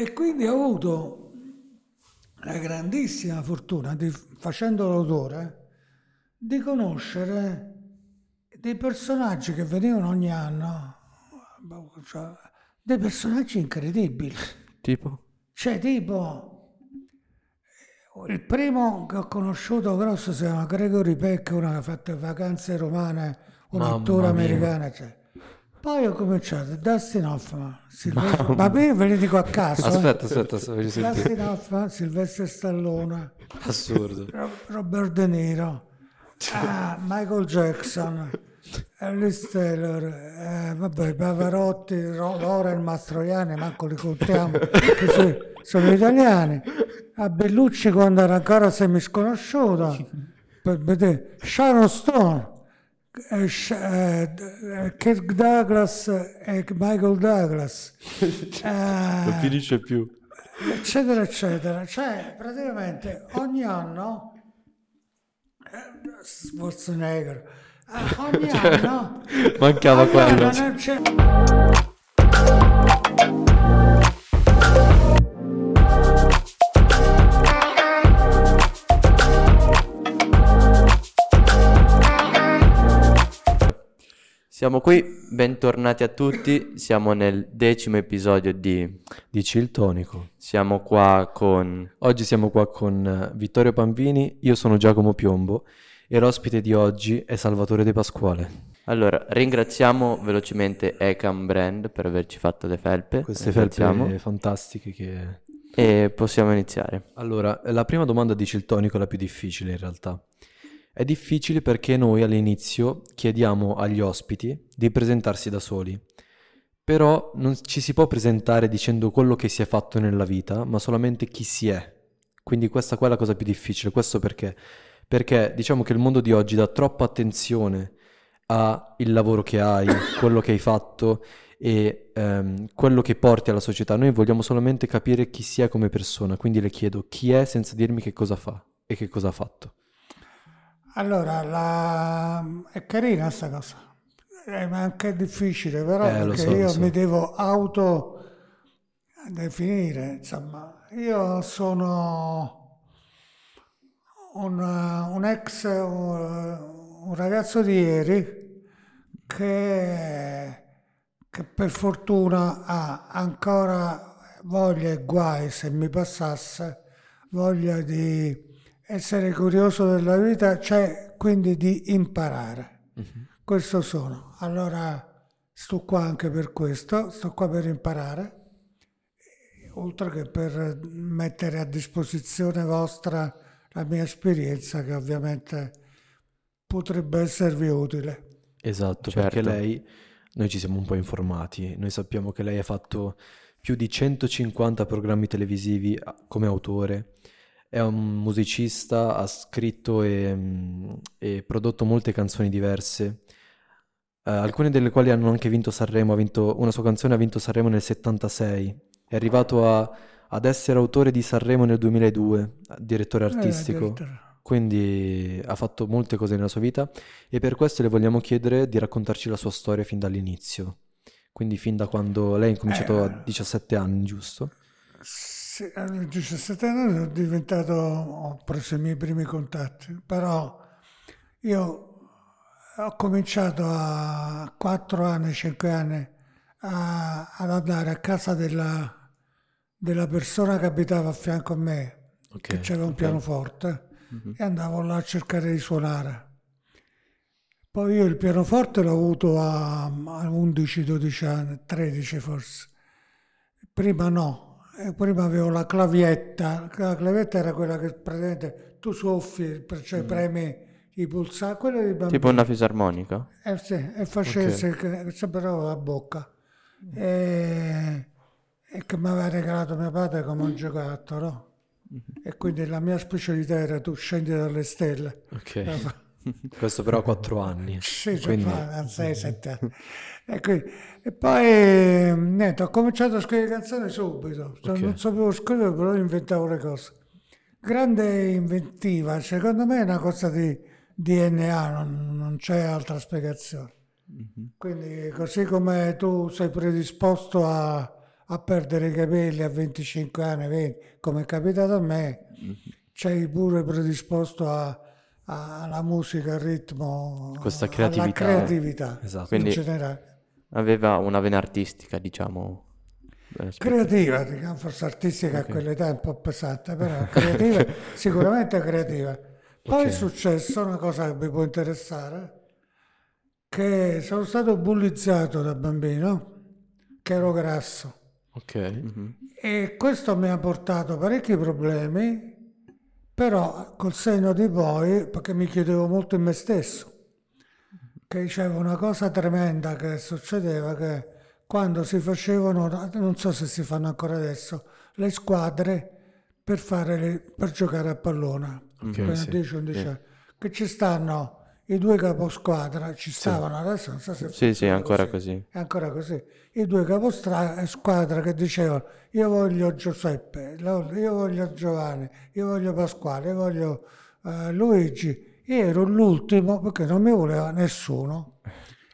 E quindi ho avuto la grandissima fortuna, di, facendo l'autore, di conoscere dei personaggi che venivano ogni anno, cioè, dei personaggi incredibili. Tipo? Cioè, tipo, il primo che ho conosciuto grosso si chiama Gregory Peck, uno che ha fatto vacanze romane, un Mamma attore mia. americano. Cioè. Poi ho cominciato Dustin Hoffman, Silvestre, ma io ve li dico a caso. eh. Aspetta, aspetta, aspetta. Dustin Hoffman, Silvestre Stallone, Assurdo. Ro- Robert De Niro, ah, Michael Jackson, Alice Taylor, eh, vabbè, Pavarotti, Ro- Loren Mastroianni, manco li contiamo, che so- sono italiani. A Bellucci quando era ancora semisconosciuta, per vedere, Sharon Stone, Kirk Douglas e Michael Douglas. Eh, Non finisce più. eccetera eccetera cioè praticamente ogni anno eh, Schwarzenegger eh, ogni anno Mancava ogni quello. anno Siamo qui, bentornati a tutti. Siamo nel decimo episodio di Dici il tonico. Siamo qua con Oggi siamo qua con eh, Vittorio Pampini, io sono Giacomo Piombo e l'ospite di oggi è Salvatore De Pasquale. Allora, ringraziamo velocemente Ecam Brand per averci fatto le felpe. Queste felpe fantastiche che... E possiamo iniziare. Allora, la prima domanda dici il tonico è la più difficile in realtà. È difficile perché noi all'inizio chiediamo agli ospiti di presentarsi da soli, però non ci si può presentare dicendo quello che si è fatto nella vita, ma solamente chi si è. Quindi questa qua è la cosa più difficile. Questo perché? Perché diciamo che il mondo di oggi dà troppa attenzione al lavoro che hai, quello che hai fatto e ehm, quello che porti alla società. Noi vogliamo solamente capire chi si è come persona, quindi le chiedo chi è senza dirmi che cosa fa e che cosa ha fatto. Allora la... è carina sta cosa è anche difficile però Eh, perché so, io so. mi devo auto definire insomma io sono un, un ex un, un ragazzo di ieri che, che per fortuna ha ancora voglia e guai se mi passasse voglia di essere curioso della vita cioè quindi di imparare. Questo sono. Allora sto qua anche per questo sto qua per imparare oltre che per mettere a disposizione vostra la mia esperienza che ovviamente potrebbe esservi utile. Esatto, Certo. perché lei, noi ci siamo un po' informati, noi sappiamo che lei ha fatto più di 150 programmi televisivi come autore, è un musicista, ha scritto e, mm, e prodotto molte canzoni diverse, eh, alcune delle quali hanno anche vinto Sanremo, ha vinto, una sua canzone ha vinto Sanremo nel 76, è arrivato a- ad essere autore di Sanremo nel 2002, direttore artistico. Eh, addirittura. Quindi ha fatto molte cose nella sua vita e per questo le vogliamo chiedere di raccontarci la sua storia fin dall'inizio. Quindi fin da quando lei ha incominciato a Eh. 17 anni, giusto? Sì, a 17 anni sono diventato, ho preso i miei primi contatti, però io ho cominciato a 4 anni, 5 anni a- ad andare a casa della, della persona che abitava a fianco a me, Ok, che c'era un pianoforte, e andavo là a cercare di suonare. Poi io il pianoforte l'ho avuto a, a 11-12 anni, 13 forse. Prima no, Eh, prima avevo la clavietta, la clavietta era quella che praticamente tu soffi, cioè premi i pulsanti, bambini. Tipo una fisarmonica? Eh sì, e facevo Ok. se- che sembrava la bocca. E, e che mi aveva regalato mio padre come un giocattolo. E quindi la mia specialità era tu scendi dalle stelle. Ok. Questo però a 4 anni. Sì, Quindi- fa 6-7 anni. E, quindi- e poi niente, ho cominciato a scrivere canzoni subito. Cioè, Ok. Non sapevo scrivere, però inventavo le cose. Grande inventiva, secondo me è una cosa di DNA, non, non c'è altra spiegazione. Quindi così come tu sei predisposto a, a perdere i capelli a 25 anni, 20, come è capitato a me, sei pure predisposto a- a- alla musica, al ritmo, Questa alla creatività. creatività Esatto. Quindi- in generale. Aveva una vena artistica, diciamo. eh, Creativa, diciamo, forse artistica a quell'età è un po' pesante, però creativa, sicuramente creativa. Poi Ok. è successo una cosa che mi può interessare, che sono stato bullizzato da bambino, che ero grasso. Ok. Mhm. E questo mi ha portato parecchi problemi, però col senno di poi, perché mi chiedevo molto in me stesso, che c'era una cosa tremenda che succedeva, che quando si facevano, non so se si fanno ancora adesso, le squadre per, fare le- per giocare a pallone, Ok, Appena sì. 10, 11 anni, che ci stanno i due caposquadra, ci stavano adesso, non so se Sì, sì, ancora così. è ancora così. I due caposquadra che dicevano io voglio Giuseppe, io voglio Giovanni, io voglio Pasquale, io voglio eh, Luigi. Ero l'ultimo perché non mi voleva nessuno.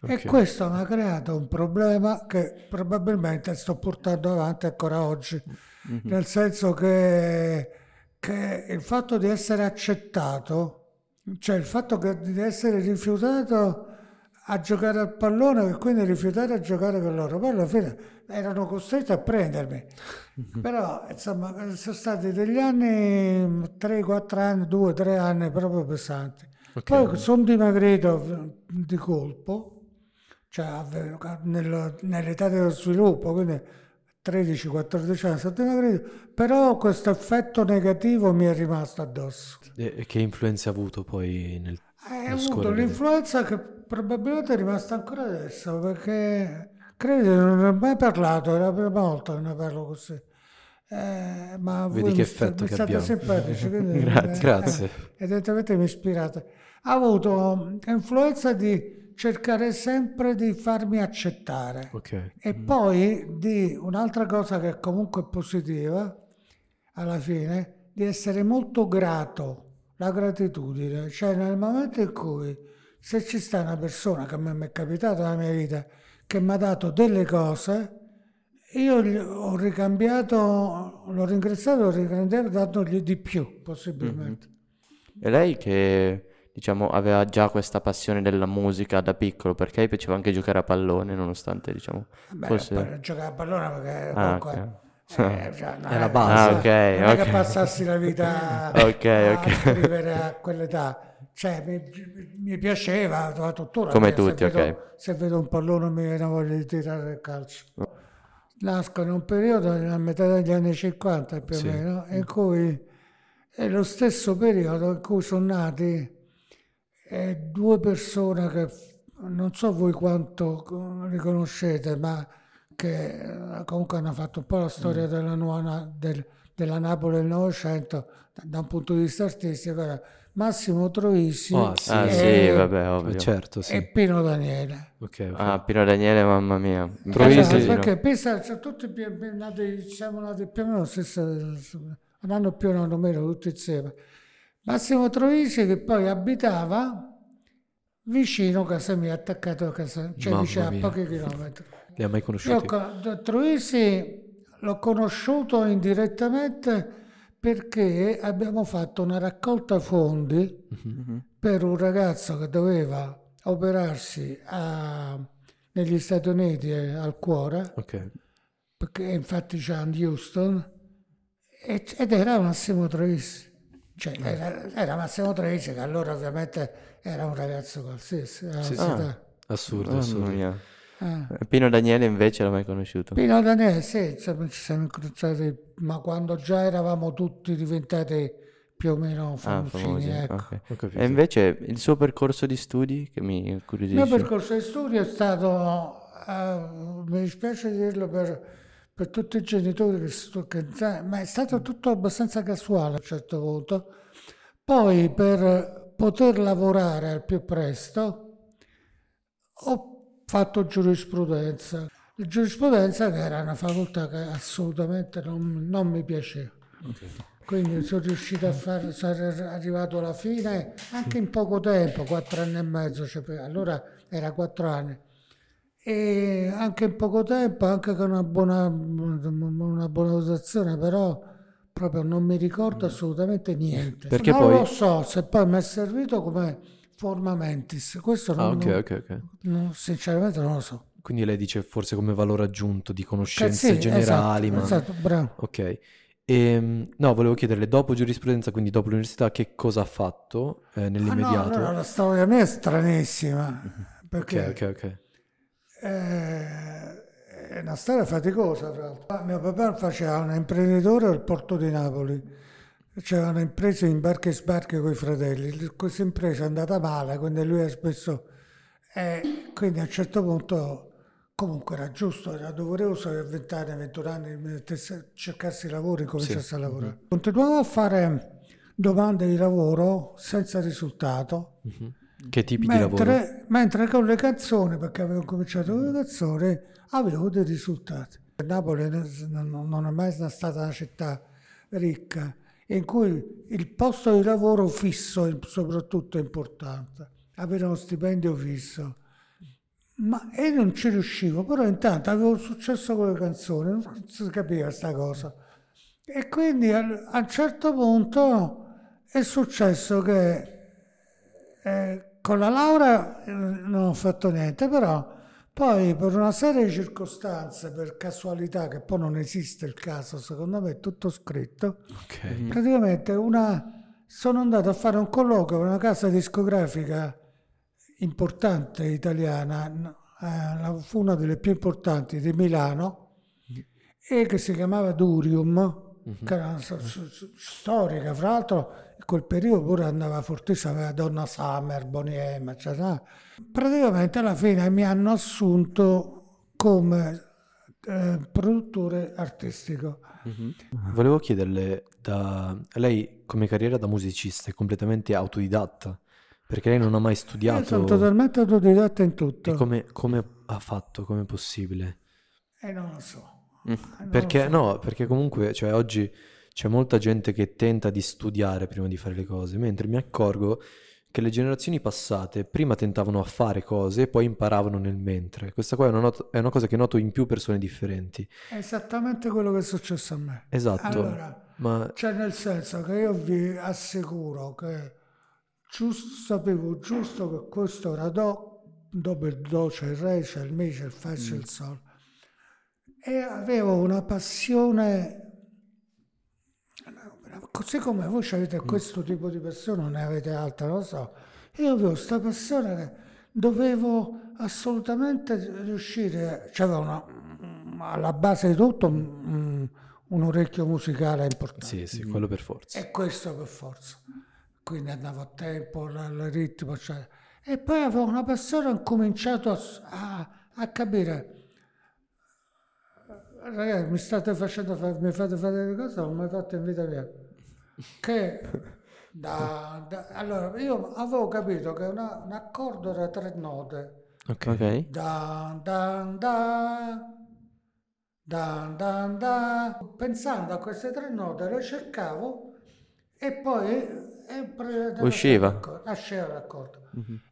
E Ok. questo mi ha creato un problema che probabilmente sto portando avanti ancora oggi. Nel senso che, che il fatto di essere accettato, cioè il fatto che- di essere rifiutato a giocare al pallone e quindi rifiutare a giocare con loro. Poi alla fine erano costretti a prendermi. Però insomma sono stati degli anni, 3-4 anni, 2-3 anni proprio pesanti. Ok. Poi sono dimagrito di colpo, cioè nell'età dello sviluppo, quindi 13-14 anni sono dimagrito, però questo effetto negativo mi è rimasto addosso. E che influenza ha avuto poi nel Hai nel avuto l'influenza che probabilmente è rimasta ancora adesso, perché credo non ne ho mai parlato, è la prima volta che ne parlo così. Eh, ma Vedi che mi, effetto mi che abbiamo. simpatici, quindi, Grazie. eh, Grazie. eh, evidentemente mi ispirate. Ha avuto influenza di cercare sempre di farmi accettare. Ok. E poi di un'altra cosa che comunque è positiva, alla fine, di essere molto grato, la gratitudine, cioè nel momento in cui se ci sta una persona che a me mi è capitata nella mia vita, che mi ha dato delle cose, io ho ricambiato, l'ho ringraziato, l'ho ricambiato dandogli di più, possibilmente. E lei che, diciamo, aveva già questa passione della musica da piccolo, perché gli piaceva anche giocare a pallone, nonostante, diciamo, Beh, fosse... poi giocare a pallone perché Ah, comunque... ok. eh, cioè, non È la base. Ah, ok, non è che passassi la vita Ok, a scrivere a quell'età. Cioè, mi, mi piaceva, tuttora. Come se tutti, vedo- ok. Se vedo un pallone mi viene voglia di tirare il calcio. Nasco in un periodo, a metà degli anni 50 più Sì. o meno, in cui è lo stesso periodo in cui sono nati eh, due persone che non so voi quanto co- riconoscete, ma che eh, comunque hanno fatto un po' la storia della, nuova del- della Napoli del Novecento da, da un punto di vista artistico. era Massimo Troisi Ah, sì. Ah, e, sì, vabbè, Eh, ovvio. certo, sì. e Pino Daniele. Ok, ok. Ah, Pino Daniele, mamma mia. Troisi, no. perché pensa, cioè, tutti più- più nati, siamo nati più o meno lo stesso, un anno più un anno meno, tutti insieme. Massimo Troisi che poi abitava vicino a casa mia, attaccato a casa, cioè Mamma vicino a mia. pochi chilometri. Li ha mai Io conosciuti? co- Troisi l'ho conosciuto indirettamente perché abbiamo fatto una raccolta fondi Mhm. per un ragazzo che doveva operarsi a- negli Stati Uniti eh, al cuore, Ok. perché infatti c'è a Houston, e- ed era Massimo Troisi. Cioè, era, era Massimo Troisi che allora ovviamente era un ragazzo qualsiasi. Sì, sì. età. Assurdo, assurdo. mia. Ah. E Pino Daniele invece l'ho mai conosciuto. Pino Daniele, sì, insomma, ci siamo incrociati, ma quando già eravamo tutti diventati più o meno Ah, famosini, famosi. ecco. ok. Ho capito. E invece il suo percorso di studi che mi Il mio incuriosisce. percorso di studio è stato, eh, mi dispiace dirlo per, per tutti i genitori, che stu- che- ma è stato tutto abbastanza casuale a un certo punto. Poi per poter lavorare al più presto ho fatto giurisprudenza. La giurisprudenza che era una facoltà che assolutamente non, non mi piaceva. Quindi sono riuscito a fare, sono arrivato alla fine anche in poco tempo, quattro anni e mezzo, cioè, allora era quattro anni. e anche in poco tempo, anche con una buona, una buona dotazione, però proprio non mi ricordo assolutamente niente. Perché non poi- lo so se poi mi è servito come forma mentis, questo non, Ah, ok, non- ok, ok. non- sinceramente non lo so. Quindi lei dice forse come valore aggiunto di conoscenze sì, generali, esatto, ma... esatto, bravo. Ok. Ehm, no, volevo chiederle, dopo giurisprudenza, quindi dopo l'università, che cosa ha fatto eh, Ah, no, nell'immediato? allora la storia mia è stranissima, perché Ok, ok, ok. Eh, è una storia faticosa, tra l'altro. Mio papà faceva un imprenditore al porto di Napoli, c'era un'impresa in barche e sbarche con i fratelli. Questa impresa è andata male, quindi lui ha spesso. E quindi a un certo punto, comunque era giusto, era doveroso che a 20 anni, 21 anni mettesse- cercassi lavoro e cominciassi a lavorare. Continuavo a fare domande di lavoro senza risultato. Mhm. Che tipi di lavoro? Mentre, mentre con le canzoni, perché avevo cominciato con le canzoni, avevo dei risultati. Napoli non è mai stata una città ricca in cui il posto di lavoro fisso è soprattutto importante, avere uno stipendio fisso. Ma e non ci riuscivo, però intanto avevo successo con le canzoni, non si capiva sta cosa. E quindi al- a un certo punto è successo che eh, con la laurea eh, non ho fatto niente, però poi per una serie di circostanze, per casualità, che poi non esiste il caso, secondo me è tutto scritto, Ok. praticamente una, sono andato a fare un colloquio con una casa discografica importante italiana, eh, la- fu una delle più importanti di Milano, e che si chiamava Durium, che era una storica, fra l'altro quel periodo pure andava fortissimo, aveva Donna Summer, Bonnie M, eccetera. Praticamente alla fine mi hanno assunto come eh, produttore artistico. Volevo chiederle, da... lei come carriera da musicista è completamente autodidatta, perché lei non ha mai Io studiato. sono totalmente autodidatta in E tutto. come, come ha fatto? Come è possibile? E non lo so. Mm. Eh, non Perché lo so. no, perché comunque, cioè, oggi c'è molta gente che tenta di studiare prima di fare le cose, mentre mi accorgo che le generazioni passate prima tentavano a fare cose e poi imparavano nel mentre. Questa qua è una, not- è una cosa che noto in più persone differenti. È esattamente quello che è successo a me. Esatto, Allora, ma cioè nel senso che io vi assicuro che giusto, sapevo giusto che questo era do, dopo il do c'è il re, c'è il mi, c'è il fa, c'è il sol. E avevo una passione, così come voi avete questo tipo di non ne avete altra, non lo so. Io avevo questa passione che dovevo assolutamente riuscire, c'aveva una, alla base di tutto un, un orecchio musicale importante. sì, sì, quello per forza. E questo per forza. Quindi andavo a tempo, al ritmo, cioè. E poi avevo una passione, ho cominciato a, a- a capire. Ragazzi, mi state facendo fare, mi fate fare delle cose non mi fate in vita mia. Che da, da- allora io avevo capito che una- un accordo era tre note. Ok. Ok. Da, da, da, da, da, da. Pensando a queste tre note le cercavo e poi e pre- Usciva. d'accordo, Usciva d'accordo.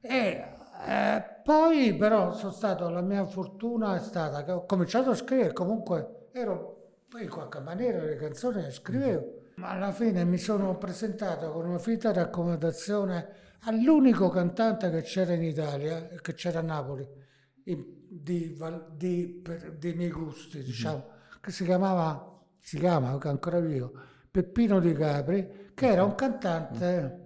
E eh, poi però sono stato, la mia fortuna è stata che ho cominciato a scrivere, comunque ero in qualche maniera le canzoni le scrivevo, ma alla fine mi sono presentato con una finta raccomandazione all'unico cantante che c'era in Italia, che c'era a Napoli, di, di- per- dei miei gusti, diciamo, che si chiamava, si chiama, ancora vivo, Peppino Di Capri, che era un cantante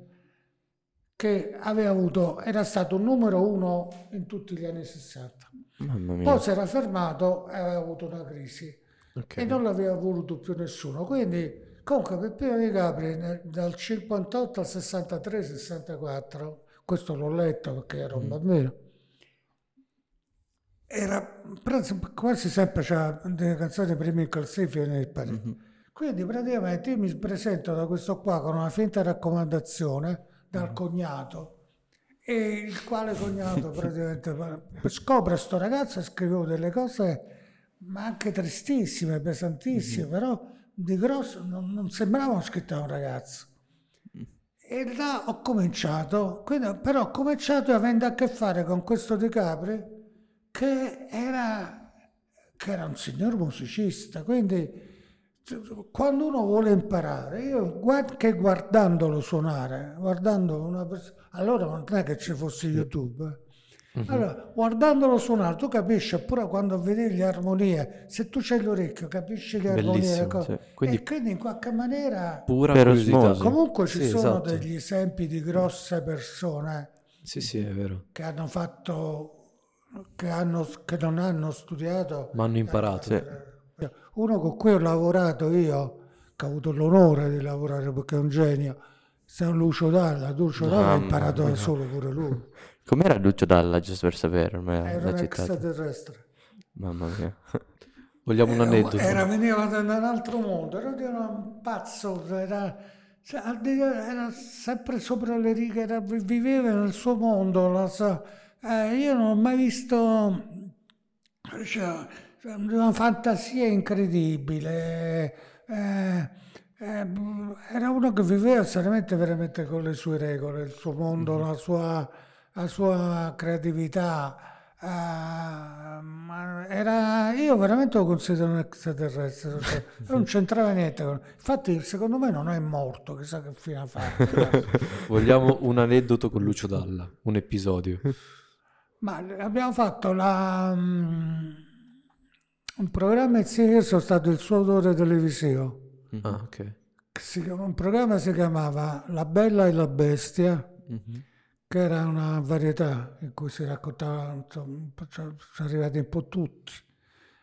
che aveva avuto, era stato un numero uno in tutti gli anni 60. Mamma mia. Poi si era fermato e aveva avuto una crisi Ok. e non l'aveva voluto più nessuno. Quindi, comunque, Peppino Di Capri nel- dal 58 al 63-64, questo l'ho letto perché ero un bambino, era quasi sempre c'era delle canzoni prime in classifica nel paese. Quindi praticamente io mi presento da questo qua con una finta raccomandazione dal cognato. E il quale cognato praticamente scopre sto ragazzo e scrivevo delle cose ma anche tristissime, pesantissime, però di grosso non, non sembravano scritte da un ragazzo. E là ho cominciato, quindi, però ho cominciato avendo a che fare con questo Di Capri che era, che era un signor musicista, quindi quando uno vuole imparare, io che guardandolo suonare, guardando una persona, allora non è che ci fosse YouTube. Mm-hmm. Allora, guardandolo suonare, tu capisci pure quando vedi le armonie, se tu c'hai l'orecchio, capisci le armonie. Le sì. quindi, e quindi in qualche maniera... Pura. Comunque ci sì, sono esatto. degli esempi di grosse persone sì, sì, è vero. che hanno fatto, che, hanno, che non hanno studiato. Ma hanno imparato. Sì uno con cui ho lavorato io, che ho avuto l'onore di lavorare perché è un genio, San Lucio Dalla. Lucio Dalla ha imparato da solo pure lui. Com'era Lucio Dalla, giusto per sapere? Era un extraterrestre. Mamma mia. Vogliamo un aneddoto? Era, veniva da un altro mondo, era un pazzo, era, cioè, era sempre sopra le righe, era, viveva nel suo mondo. Sua, eh, io non ho mai visto... Cioè, una fantasia incredibile. Eh, eh, era uno che viveva seriamente veramente con le sue regole, il suo mondo, mm-hmm. la, sua, la, sua, creatività. Uh, era, io veramente lo considero un extraterrestre, cioè, non c'entrava niente. Infatti, secondo me non è morto, chissà che fine ha fatto. Vogliamo un aneddoto con Lucio Dalla, un episodio. Ma abbiamo fatto la. Um, un programma insieme io sono stato il suo autore televisivo. Mm-hmm. Ah, ok. Si, un programma si chiamava La Bella e la Bestia, mm-hmm. Che era una varietà in cui si raccontava, insomma, sono arrivati un po' tutti.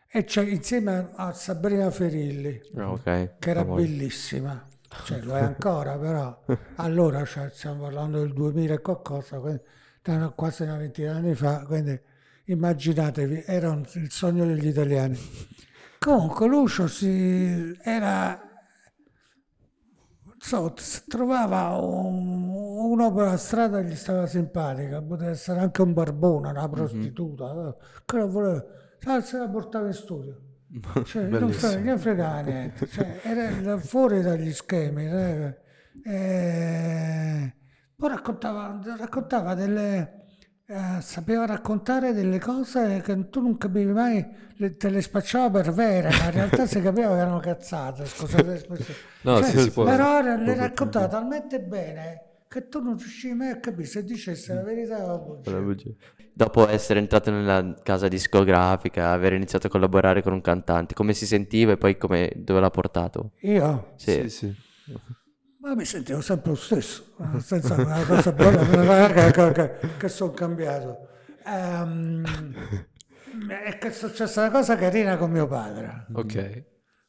E c'è insieme a Sabrina Ferilli, oh, okay. che era bellissima. Cioè, lo è ancora, però allora cioè, stiamo parlando del 2000 e qualcosa, quindi, quasi una ventina di anni fa, quindi immaginatevi, era un, il sogno degli italiani. Comunque Lucio si era so, trovava un, uno per la strada che gli stava simpatica, poteva essere anche un barbone, una mhm. prostituta, mm-hmm. che lo voleva, se la portava in studio. Cioè, non fregava niente, cioè, era fuori dagli schemi. Eh, eh, poi raccontava, raccontava delle, eh, sapeva raccontare delle cose che tu non capivi mai, le, te le spacciava per vere, ma in realtà si capiva che erano cazzate, scusate no, cioè, sì, però può, le raccontava talmente bene che tu non riuscivi mai a capire se dicesse la verità o la bugia. Dopo essere entrato nella casa discografica, aver iniziato a collaborare con un cantante, come si sentiva e poi come, dove l'ha portato? Io? Sì, sì. sì. Ma mi sentivo sempre lo stesso, nel senso una cosa buona che, che, che, che sono cambiato. Um, è che è successa una cosa carina con mio padre. Ok.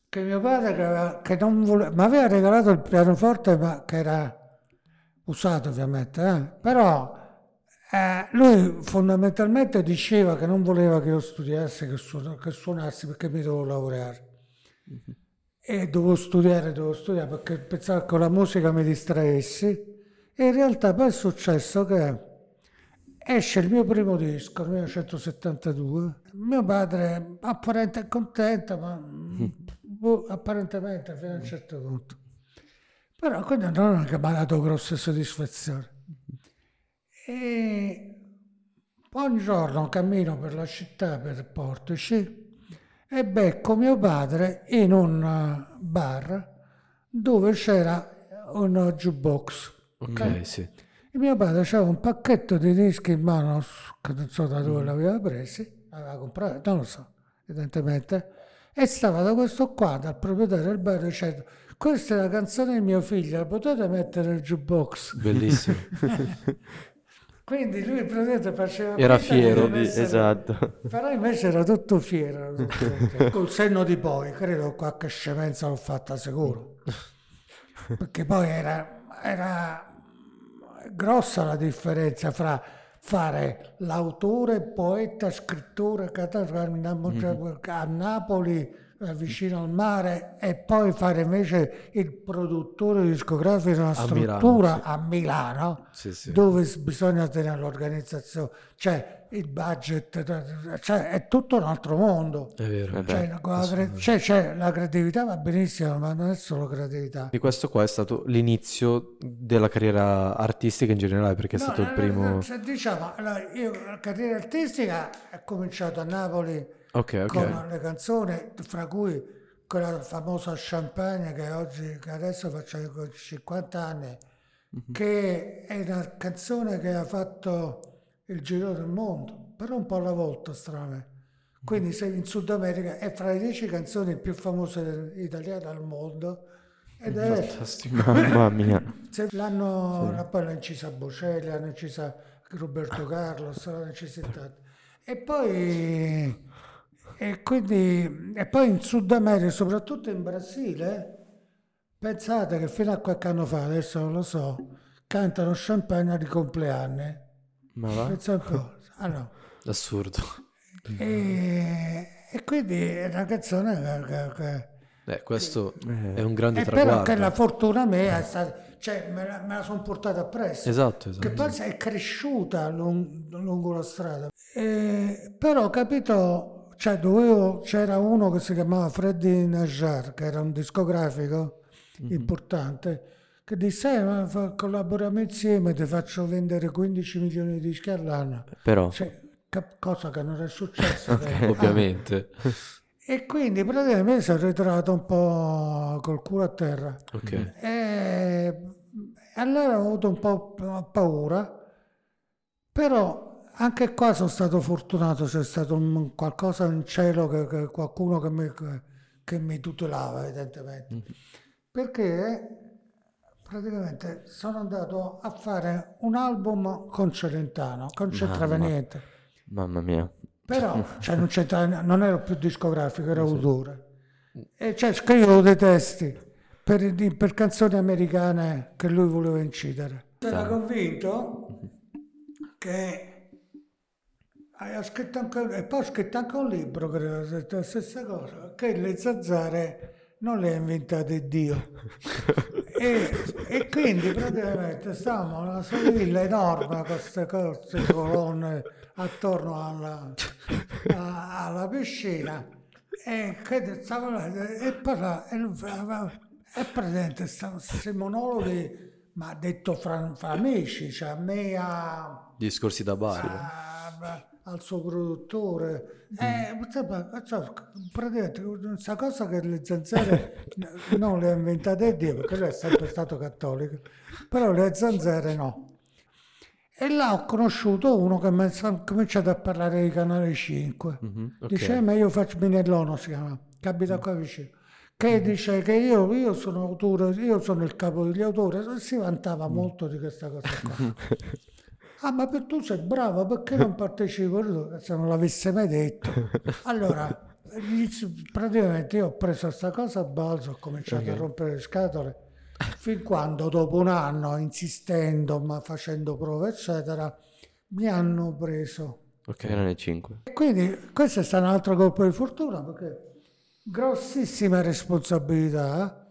Che mio padre che, che non voleva, mi aveva regalato il pianoforte, ma che era usato ovviamente, eh? però eh, lui fondamentalmente diceva che non voleva che io studiassi, che, suon- che suonassi perché mi dovevo laureare. Mm-hmm e dovevo studiare, dovevo studiare perché pensavo che con la musica mi distraessi e in realtà poi è successo che esce il mio primo disco, il 1972, mio padre apparente contento, ma boh, apparentemente fino a un certo punto. Però quindi non è che mi ha dato grosse soddisfazioni. E un giorno cammino per la città, per Portici, e becco mio padre in un bar dove c'era un jukebox. Ok, okay? sì. E mio padre aveva un pacchetto di dischi in mano, che non so da dove mm. l'aveva presi, aveva comprato, non lo so, evidentemente, e stava da questo qua, dal proprietario del bar, dicendo questa è la canzone di mio figlio, la potete mettere nel jukebox? Bellissimo. Quindi lui praticamente faceva... Era fiero, di... essere... esatto. Però invece era tutto fiero, tutto... col senno di poi, credo qualche scemenza l'ho fatta sicuro. Perché poi era, era grossa la differenza fra fare l'autore, poeta, scrittore mm-hmm. a Napoli eh, vicino al mare e poi fare invece il produttore discografico una A Milano, struttura sì. a Milano Sì, sì. dove bisogna tenere l'organizzazione, cioè il budget, cioè è tutto un altro mondo. È vero. Eh beh, Cioè, la- cioè, cioè, la creatività va benissimo, ma non è solo creatività. E questo qua è stato l'inizio della carriera artistica in generale, perché è No, stato il eh, primo... eh, cioè, diciamo, allora, io la carriera artistica è cominciato a Napoli Ok, ok. con le canzoni, fra cui quella famosa Champagne che oggi, che adesso faccio 50 anni, Mhm. che è una canzone che ha fatto il giro del mondo, però un po' alla volta, stranamente. Quindi sei in Sud America è fra le 10 canzoni più famose italiane al mondo ed è Fantastico. Mamma mia. se l'hanno la- poi l'ha incisa Bocelli, l'hanno incisa Roberto Carlos, l'hanno incisa. E poi, e quindi, e poi in Sud America, soprattutto in Brasile, pensate che fino a qualche anno fa, adesso non lo so, cantano champagne di compleanni. Ma va? Pensa un po'. Ah, no. Assurdo. e, e quindi è una canzone che- che- che Eh, questo Eh. è un grande e però traguardo. che la fortuna mia è stata, cioè me la, la sono portata appresso. Esatto, Che esatto. poi è cresciuta lung- lungo la strada. E, però capito, cioè dovevo, c'era uno che si chiamava Freddy Najjar, che era un discografico importante, che disse, "Eh, ma collaboriamo insieme, ti faccio vendere 15 milioni di dischi all'anno. Però, Cioè, cap- cosa che non è successo. Ah, Ovviamente. e quindi praticamente sono ritrovato un po' col culo a terra. Ok. E allora ho avuto un po' pa- paura, però anche qua sono stato fortunato, c'è stato un- qualcosa in cielo, che, che- qualcuno che mi, che- che mi tutelava evidentemente, perché praticamente sono andato a fare un album con Celentano, non c'entrava Mamma. niente. mamma mia. Però cioè, non, c'entrava- non ero più discografico, ero autore. E cioè, scrivevo dei testi per, per canzoni americane che lui voleva incidere. Sono convinto che ha scritto anche, e poi ha scritto anche un libro, credo, la stessa cosa, che le zanzare non le ha inventate Dio. e, e quindi praticamente stavamo in una villa enorme con queste cose, colonne attorno alla, a- alla piscina e, che stavo e parla e, e presente questi monologhi ma detto fra, fra amici cioè a me a, Discorsi da bar. a- al suo produttore. Eh, insomma, cioè, praticamente questa cosa che le zanzare non le ha inventate Dio perché lui è sempre stato cattolico però le zanzare no. E là ho conosciuto uno che mi ha cominciato a parlare di Canale 5 Mhm, ok. dice "Eh, ma io faccio Minellono si chiama che abita qua vicino. Che dice che io, io sono autore io sono il capo degli autori e si vantava molto di questa cosa qua Ah, ma per tu sei bravo, perché non partecipi tu? Se non l'avesse mai detto. Allora, praticamente io ho preso questa cosa a balzo, ho cominciato a rompere le scatole, fin quando dopo un anno, insistendo, ma facendo prove, eccetera, mi hanno preso. Ok. Canale 5. E quindi questo è stato un altro colpo di fortuna, perché grossissima responsabilità,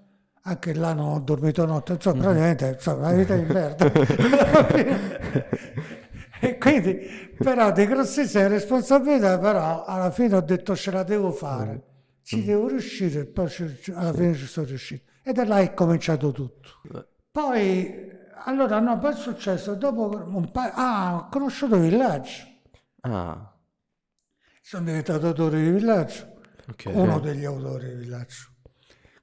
anche là non ho dormito notte, insomma, praticamente, insomma, una vita di merda. e quindi, però, di grossissima responsabilità, però, alla fine ho detto ce la devo fare, ci devo riuscire, e poi alla fine ci sono riuscito. E da là è cominciato tutto. Poi, allora, no, poi è successo, dopo un paio, ah, ho conosciuto Villaggio. Ah, Sono diventato autore di villaggio, Ok. uno degli autori di villaggio,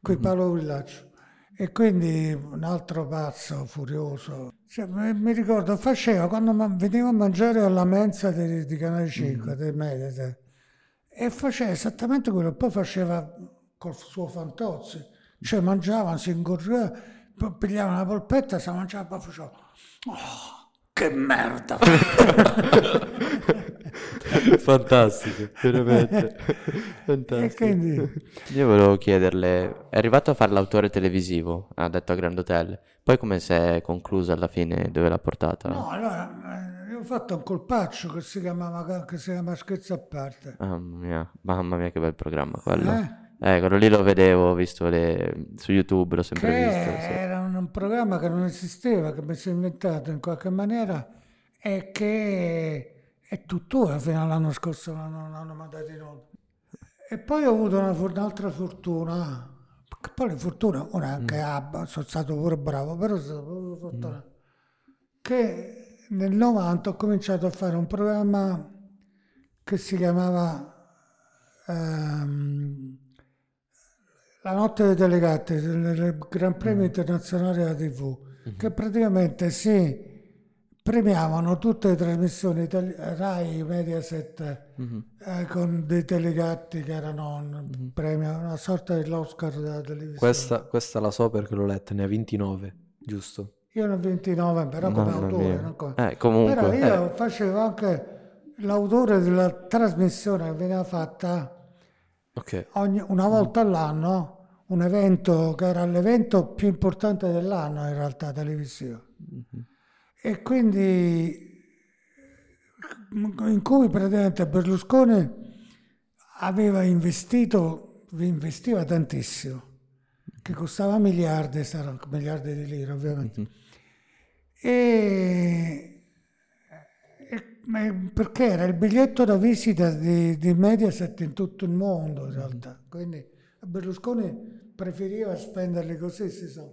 qui Paolo Villaggio. E quindi un altro pazzo furioso. Cioè, mi, ricordo, faceva quando veniva a mangiare alla mensa di, di Canale 5, del Mediaset, e faceva esattamente quello, poi faceva col suo Fantozzi, cioè mangiava, si ingorgava, pigliava una polpetta, si mangiava, poi faceva, "Oh, che merda! Fantastico. veramente. e Fantastico. quindi... Io volevo chiederle, è arrivato a fare l'autore televisivo, ha detto a Grand Hotel, poi come si è conclusa alla fine, dove l'ha portata? No, allora, eh, io ho fatto un colpaccio che si chiamava che si chiama Scherzo a parte. Mamma mia, mamma mia che bel programma quello. Eh? Eh, quello lì lo vedevo, ho visto le... su YouTube, l'ho sempre che visto. sì. era un programma che non esisteva, che mi sono inventato in qualche maniera e che è tuttora fino all'anno scorso non non hanno mandato in onda. E poi ho avuto una un'altra fortuna, che poi le fortune, ora anche ah, sono stato pure bravo, però sono stato proprio fortunato, che nel 90 ho cominciato a fare un programma che si chiamava ehm, La notte dei delegati, il Gran Premio Internazionale della TV, che praticamente si premiavano tutte le trasmissioni itali- Rai, Mediaset, Mhm. eh, con dei delegati che erano un premio, una sorta dell'Oscar della televisione. Questa, questa la so perché l'ho letta, ne ha 29, giusto? Io ne ho 29, però come Mamma autore. mia. non come- Eh, comunque, Però io eh. facevo anche l'autore della trasmissione che veniva fatta Ok. ogni- una volta all'anno, un evento che era l'evento più importante dell'anno in realtà televisivo. E quindi in cui praticamente Berlusconi aveva investito, investiva tantissimo, che costava miliardi, miliardi di lire ovviamente. E, e- perché era il biglietto da visita di, di Mediaset in tutto il mondo in realtà, quindi Berlusconi preferiva spenderli così, si sa.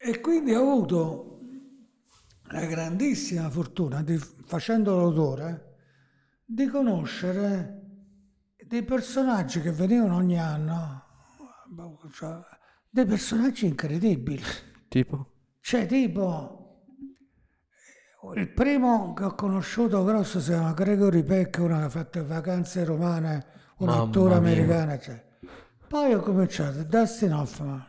E quindi ho avuto la grandissima fortuna, di, facendo l'autore, di conoscere dei personaggi che venivano ogni anno, cioè, dei personaggi incredibili. Tipo? Cioè, tipo, il primo che ho conosciuto grosso si chiama Gregory Peck, uno che ha fatto vacanze romane, un Mamma attore americano. cioè. Poi ho cominciato Dustin Hoffman,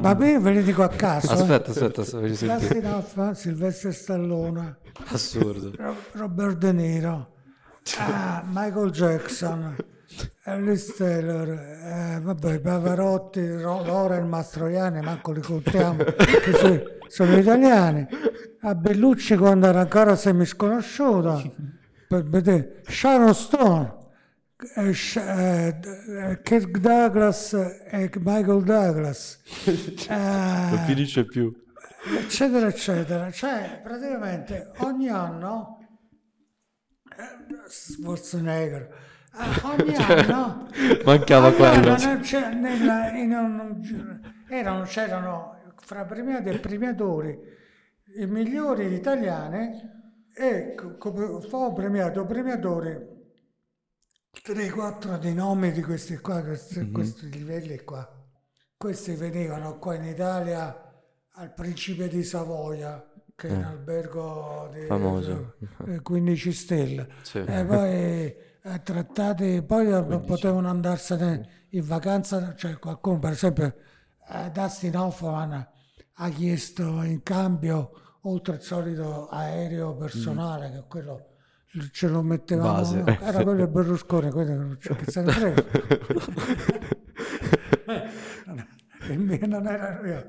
ma io ve li dico a caso. eh. Aspetta, aspetta, aspetta. Dustin Hoffman, Silvestre Stallone, Assurdo. Ro- Robert De Niro, ah, Michael Jackson, Alice Taylor, eh, vabbè, Pavarotti, Ro- Loren Mastroianni, manco li contiamo, che so- sono italiani. A Bellucci quando era ancora semisconosciuto, per vedere, Sharon Stone, eh, eh, eh, Kirk Douglas e Michael Douglas. Non Eh, finisce più. eccetera eccetera cioè praticamente ogni anno eh, Schwarzenegger eh, ogni anno Mancava ogni quello. anno nel- c'è- nella- in un- erano, c'erano fra premiati e premiatori i migliori italiani e co- come fu premiato premiatori 3-4 di nomi di questi qua questi, questi livelli qua questi venivano qua in Italia al Principe di Savoia, che è un albergo di Famoso. eh, 15 stelle. Sì. E poi eh, trattati, poi non potevano andarsene in vacanza, cioè qualcuno, per esempio, eh, Dustin Hoffman ha chiesto in cambio, oltre il solito aereo personale, che quello ce lo mettevamo, Base. era quello di Berlusconi, quindi non c'è che se ne frega. il mio non era mio.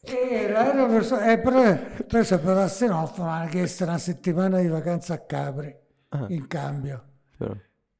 E l'aereo perso- e pre- preso per Dustin Hoffman ha chiesto una settimana di vacanza a Capri in cambio.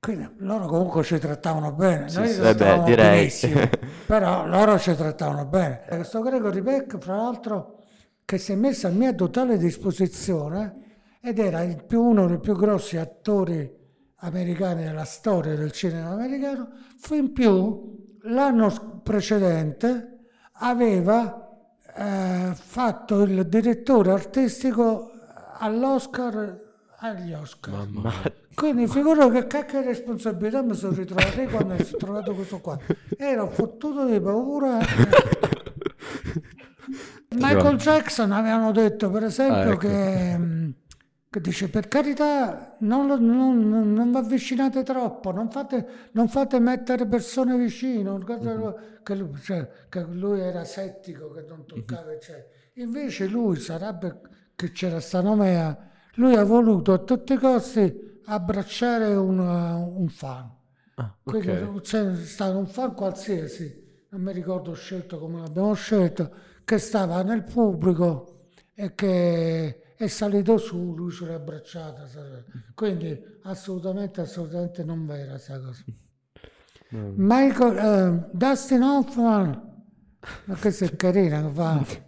Quindi loro comunque ci trattavano bene, noi sì, ci vabbè, trattavamo direi. benissimo, però loro ci trattavano bene. Questo Gregory Peck, fra l'altro, che si è messo a mia totale disposizione ed era il più, uno dei più grossi attori americani della storia del cinema americano, fu in più l'anno precedente aveva eh, fatto il direttore artistico all'Oscar agli Oscar. Mamma. Quindi figuro che cacchio di responsabilità mi sono ritrovato quando ho trovato questo qua. Ero fottuto di paura. Michael Jackson avevano detto per esempio Ah, ecco. che, mm, che dice per carità non, lo- non, non- vi avvicinate troppo, non fate, non fate mettere persone vicino, cosa- che, lui, cioè, che lui era settico, che non toccava eccetera. Invece lui sarebbe che c'era sta nomea, lui ha voluto a tutti i costi abbracciare un, un fan. Ah, Quindi ok. c'è stato un fan qualsiasi, non mi ricordo scelto come l'abbiamo scelto, che stava nel pubblico e che è salito su, lui ce l'ha abbracciata. Quindi assolutamente, assolutamente non vera questa cosa. Michael, eh, Dustin Hoffman, ma questo è carino, che fa...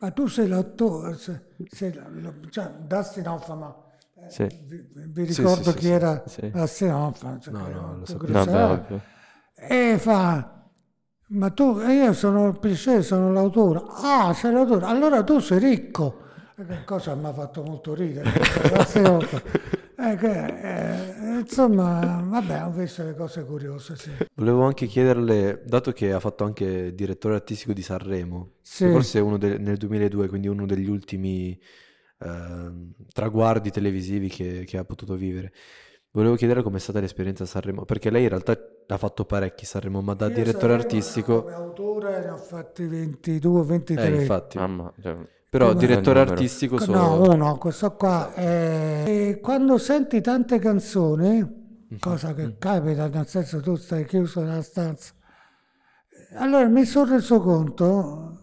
Ma tu sei l'attore, sei, sei lo- cioè, Dustin Hoffman, eh, Sì. vi, vi ricordo sì, chi sì, era sì. Dustin Hoffman. cioè, No, no, era lo sapevo. grosso- Vabbè, ovvio. E fa, ma tu, e io sono il piacere, sono l'autore. Ah, sei l'autore, allora tu sei ricco. E cosa mi ha fatto molto ridere. volte. Eh, che, eh, insomma, vabbè, ho visto le cose curiose, sì. Volevo anche chiederle, dato che ha fatto anche direttore artistico di Sanremo, Sì. forse è uno de- nel 2002, quindi uno degli ultimi ehm, traguardi televisivi che, che ha potuto vivere. Volevo chiedere com'è stata l'esperienza a Sanremo, perché lei in realtà ha fatto parecchi Sanremo, ma da Io direttore sapevo, artistico... Come autore ne ho fatti 22, 23. Eh, infatti. Mamma, cioè, Però Come- direttore artistico No, solo... uno, questo qua. è- e quando senti tante canzoni, cosa che capita, nel senso tu stai chiuso nella stanza, allora mi sono reso conto,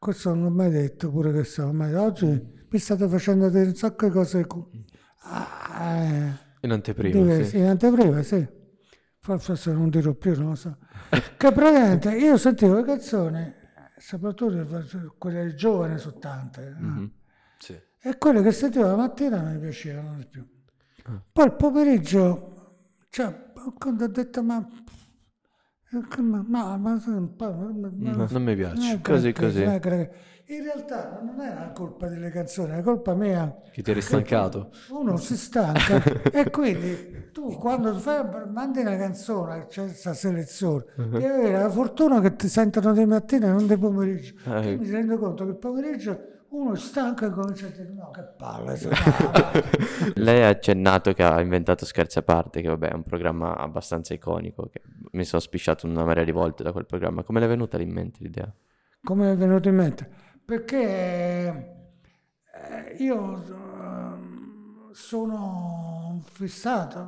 questo non l'ho mai detto pure che so, ma oggi mi state facendo dire un sacco di cose ah, eh, In anteprima, diverse, sì. in anteprima, sì. Forse non dirò più, non lo so. che praticamente io sentivo le canzoni, soprattutto quelle giovani su tante, no? Mhm. Sì. E quelle che sentivo la mattina mi piacevano di più. Ah. Poi il pomeriggio, cioè, quando ho detto, ma... Ma, ma, ma, Non mi piace. è Così, così. è. In realtà non era colpa delle canzoni, è colpa mia. Che ti eri stancato. Uno si stanca e quindi tu quando fai, mandi una canzone, c'è questa selezione, devi avere la fortuna che ti sentono di mattina e non di pomeriggio. Io ecco. mi rendo conto che il pomeriggio uno stanco e comincia a dire no che palle, Lei ha accennato che ha inventato Scherzi a parte, che vabbè è un programma abbastanza iconico, che mi sono spisciato una marea di volte da quel programma. Come le è venuta in mente l'idea? come è venuto in mente? Perché eh, io ehm, sono fissato,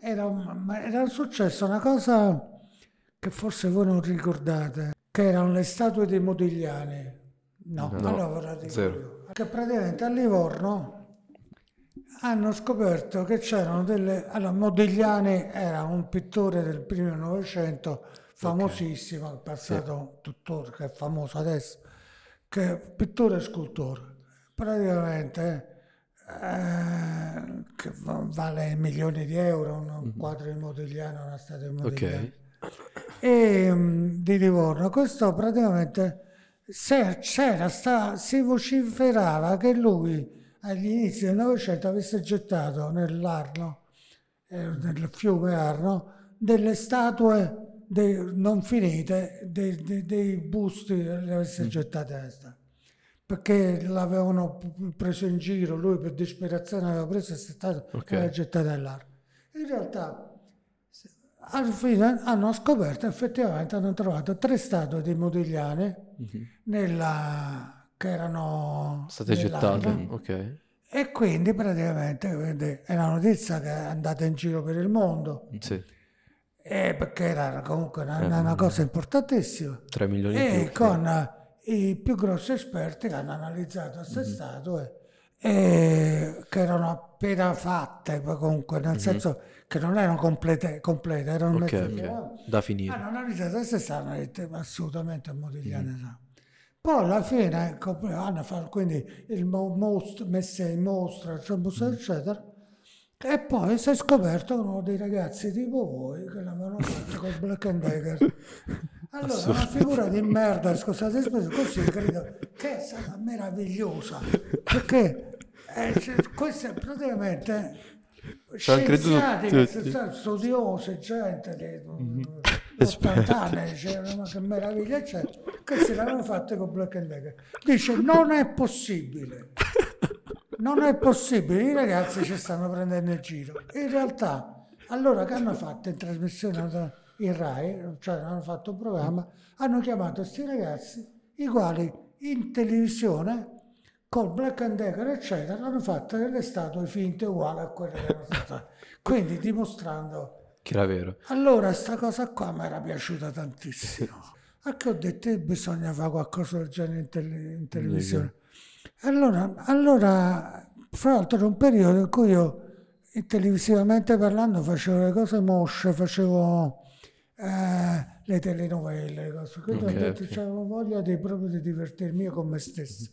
era, ma era successo una cosa che forse voi non ricordate, che erano le statue dei Modigliani. No, No, allora dico zero. Che praticamente a Livorno hanno scoperto che c'erano delle... Allora, Modigliani era un pittore del primo Novecento famosissimo, è passato tuttora, che è famoso adesso, che è pittore e scultore. Praticamente eh, che va- vale milioni di euro, un quadro di Modigliani, una statua di Modigliani. E mm, di Livorno. Questo praticamente c'era sta, si vociferava che lui agli inizi del Novecento avesse gettato nell'Arno, eh, nel fiume Arno, delle statue dei- non finite, dei, dei- dei busti, le avesse gettate a testa. Perché l'avevano preso in giro, lui per disperazione aveva preso e è stato Ok. aveva gettato nell'Arno. In realtà fine hanno scoperto effettivamente hanno trovato tre statue di Modigliani nella, che erano State gettate. nell'Arno. Ok. e quindi praticamente quindi è una notizia che è andata in giro per il mondo Sì. eh, perché era comunque una, una cosa importantissima 3 milioni e più. con eh, i più grossi esperti che hanno analizzato queste statue e che erano appena fatte poi comunque nel senso che non erano complete, complete erano Ok, mezze ok. Da finire. hanno analizzato queste statue e hanno detto assolutamente Modigliani no. Poi alla fine hanno fatto quindi il mo- most- messe in mostra, eccetera, eccetera. E poi si è scoperto uno dei ragazzi tipo voi che l'avevano fatto con Black and Decker. Allora, una figura di merda, scusate, scusate, così credo che è stata meravigliosa. Perché eh, cioè, questo è praticamente Ci hanno creduto che tutti. si sa, studiosi, gente 80 anni, dicevano ma che meraviglia c'è. Questi l'hanno fatto con Black and Decker. Dice non è possibile. Non è possibile, i ragazzi ci stanno prendendo in giro. In realtà, allora che hanno fatto in trasmissione in Rai, cioè hanno fatto un programma, hanno chiamato questi ragazzi, i quali in televisione col Black and Decker eccetera hanno fatto delle statue finte uguali a quelle che erano state. Quindi dimostrando Che era vero. allora, sta cosa qua mi era piaciuta tantissimo. Anche ho detto, "Eh, bisogna fare qualcosa del genere in, tele- in televisione. Allora, allora, fra l'altro era un periodo in cui io televisivamente parlando facevo le cose mosce, facevo eh, le telenovelle, le cose. quindi Ok, ho detto, ok. avevo voglia di, proprio di divertirmi con me stesso.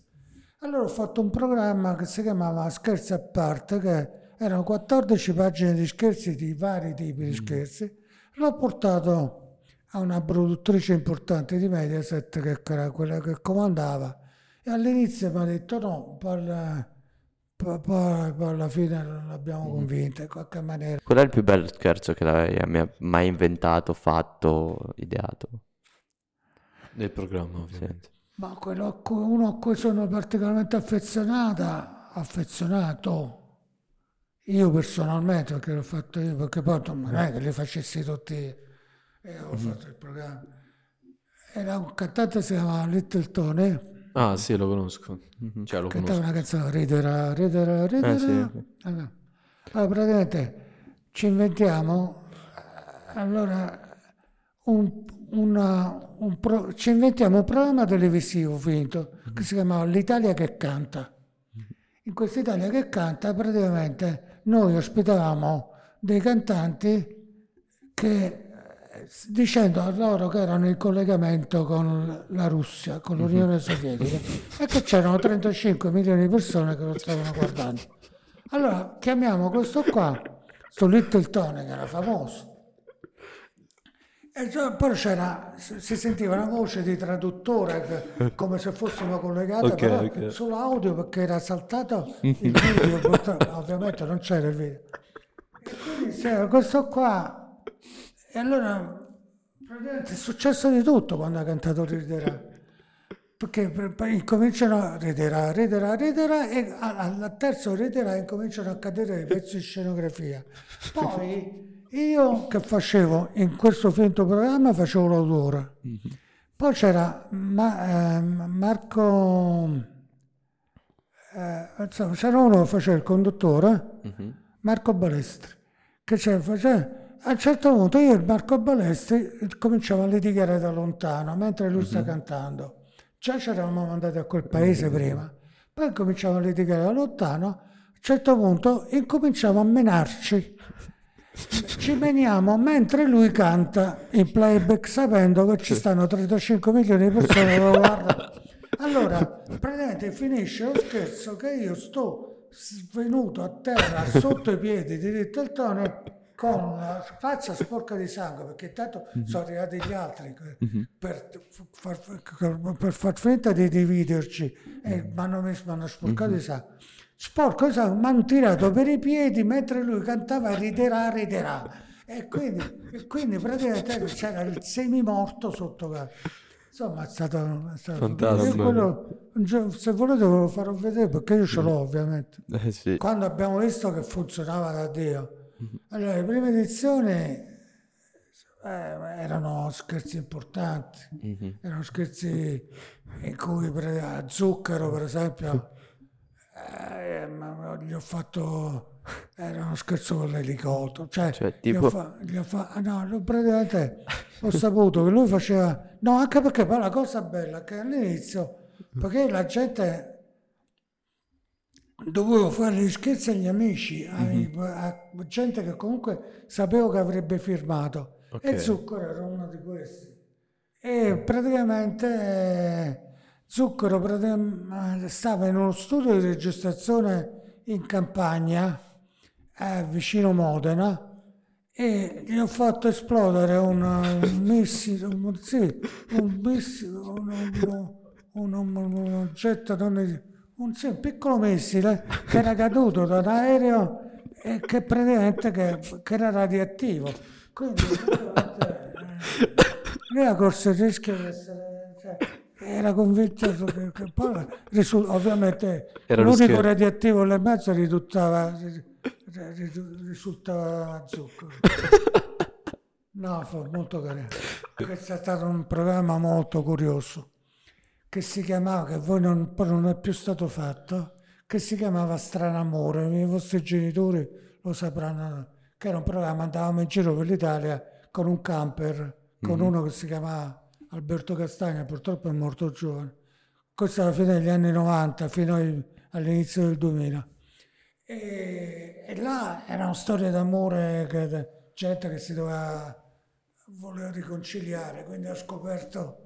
Allora ho fatto un programma che si chiamava Scherzi a parte, che erano 14 pagine di scherzi di vari tipi Mm. di scherzi. L'ho portato a una produttrice importante di Mediaset, che era quella che comandava, e all'inizio mi ha detto no, poi, alla- poi- fine l'abbiamo convinta in qualche maniera. Qual è il più bello scherzo che abbia mai inventato, fatto, ideato? Nel programma, ovviamente. Ma quello a cui, uno a cui sono particolarmente affezionata, affezionato, io personalmente, perché l'ho fatto io, perché poi non è che li facessi tutti, e ho fatto il programma. Era un cantante che si chiamava Little Tony, Ah, sì, lo conosco. Cioè, lo cantava conosco. una canzone, ridera, ridera, ridera. Eh, sì. Allora, allora, praticamente ci inventiamo, eh, allora, un, una- un pro- ci inventiamo un programma televisivo finto che si chiamava L'Italia che canta. In questa Italia che canta praticamente noi ospitavamo dei cantanti che eh, dicendo a loro che erano in collegamento con la Russia, con l'Unione Sovietica e che c'erano 35 milioni di persone che lo stavano guardando. Allora chiamiamo questo qua, sto Little Tony che era famoso. E poi c'era, si sentiva una voce di traduttore che- come se fossimo collegati, Ok, però ok. solo audio perché era saltato il video, ovviamente non c'era il video. E quindi c'era questo qua, e allora praticamente è successo di tutto quando ha cantato Riderà. Perché incominciano a ridere, ridere, ridere e al terzo ridere incominciano a cadere i pezzi di scenografia. Poi io che facevo in questo finto programma facevo l'autore. Poi c'era Ma- ehm, Marco, eh, insomma, c'era uno che faceva il conduttore, Marco Balestri, che c'era, faceva- a un certo punto io e Marco Balestri cominciavo a litigare da lontano mentre lui sta cantando. Già ci eravamo mandati a quel paese prima, poi cominciamo a litigare da lontano, a un certo punto incominciamo a menarci. Ci meniamo mentre lui canta in playback sapendo che ci stanno 35 milioni di persone che lo guardano. Allora, praticamente finisce lo scherzo che io sto svenuto a terra sotto i piedi di Little Tony con la faccia sporca di sangue perché intanto sono arrivati gli altri che- per, far, per far finta di dividerci e mi hanno messo- mi hanno sporcato di sangue sporco di sangue mi hanno tirato per i piedi mentre lui cantava riderà riderà e quindi, e quindi praticamente c'era il semimorto sotto casa. Insomma, è stato, è stato Fantastico. quello- se volete ve lo farò vedere perché io ce l'ho ovviamente Eh sì. quando abbiamo visto che funzionava da Dio. Allora, le prime edizioni eh, erano scherzi importanti, erano scherzi in cui per, a Zucchero, per esempio, eh, ma gli ho fatto, era uno scherzo con l'elicottero, cioè, Cioè, gli tipo- ho fa- gli ho fa- ah, no, praticamente ho saputo che lui faceva, no, anche perché poi la cosa bella è che all'inizio, perché la gente dovevo fare gli scherzi agli amici, ai- a gente che comunque sapevo che avrebbe firmato. E Ok. Zucchero era uno di questi. E praticamente Zucchero praticamente stava in uno studio di registrazione in campagna, eh, vicino Modena, e gli ho fatto esplodere un, un missile, un, sì, un missile, un, un- un- un- oggetto, non un, piccolo missile che era caduto da un aereo e che praticamente che, che era radioattivo. Quindi lui ha corso il rischio di essere... cioè, era convinto che, che poi risul- ovviamente Era l'unico radioattivo là in mezzo risultava, risultava zucchero. No, fu molto carino. Questo è stato un programma molto curioso che si chiamava, che voi non, poi non è più stato fatto, che si chiamava Stranamore. I vostri genitori lo sapranno, che era un programma, andavamo in giro per l'Italia con un camper, con uno che si chiamava Alberto Castagna, purtroppo è morto giovane. Questo alla fine degli anni 90, fino ai- all'inizio del 2000. E, e là era una storia d'amore, che, gente che si doveva voler riconciliare, quindi ho scoperto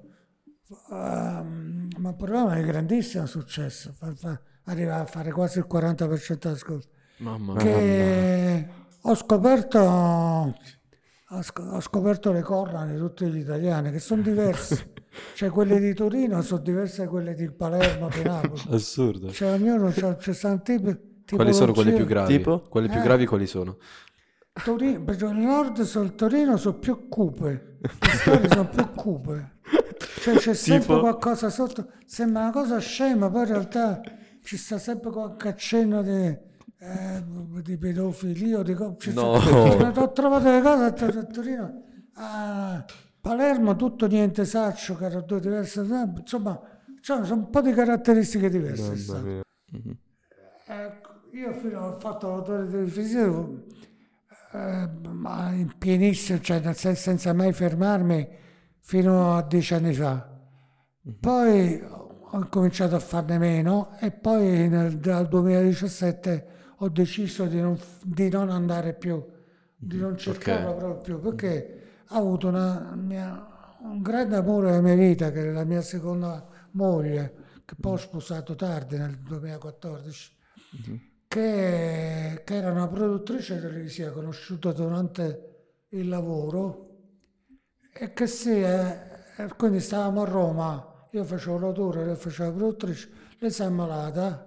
Um, ma il programma è grandissimo successo, fa, fa, arriva a fare quasi il 40% di ascolto. Mamma Che ho scoperto, ho, sc- ho scoperto le corna di tutti gli italiani, che sono diverse. cioè quelle di Torino sono diverse da quelle di Palermo, di Napoli. Assurdo. Cioè ognuno c'ha, c'è sta tipi, Quali sono quelle più gravi? Tipo? Quelle più Eh. gravi quali sono? Torino, perché il nord sul il Torino sono più cupe, le storie sono più cupe. Cioè c'è sempre Tipo? qualcosa sotto, sembra una cosa scema, poi in realtà ci sta sempre qualche accenno di, eh, di pedofilia o di co- ci No. ho trovato le cose a Tor- a Torino, a Palermo tutto niente saccio, che erano due diverse, insomma, cioè, sono un po' di caratteristiche diverse. sta. Ecco, io fino ho fatto l'autore televisivo, eh, ma in pienissimo, cioè nel senso senza mai fermarmi fino a dieci anni fa. Poi ho cominciato a farne meno e poi nel, dal 2017 ho deciso di non, di non andare più, di non cercarlo proprio più, perché ho avuto una mia- un grande amore nella mia vita, che è la mia seconda moglie, che poi ho sposato tardi nel 2014 che, che era una produttrice televisiva conosciuta durante il lavoro e che sì, eh, eh, quindi stavamo a Roma, io facevo l'autore, lei faceva la produttrice, lei si è ammalata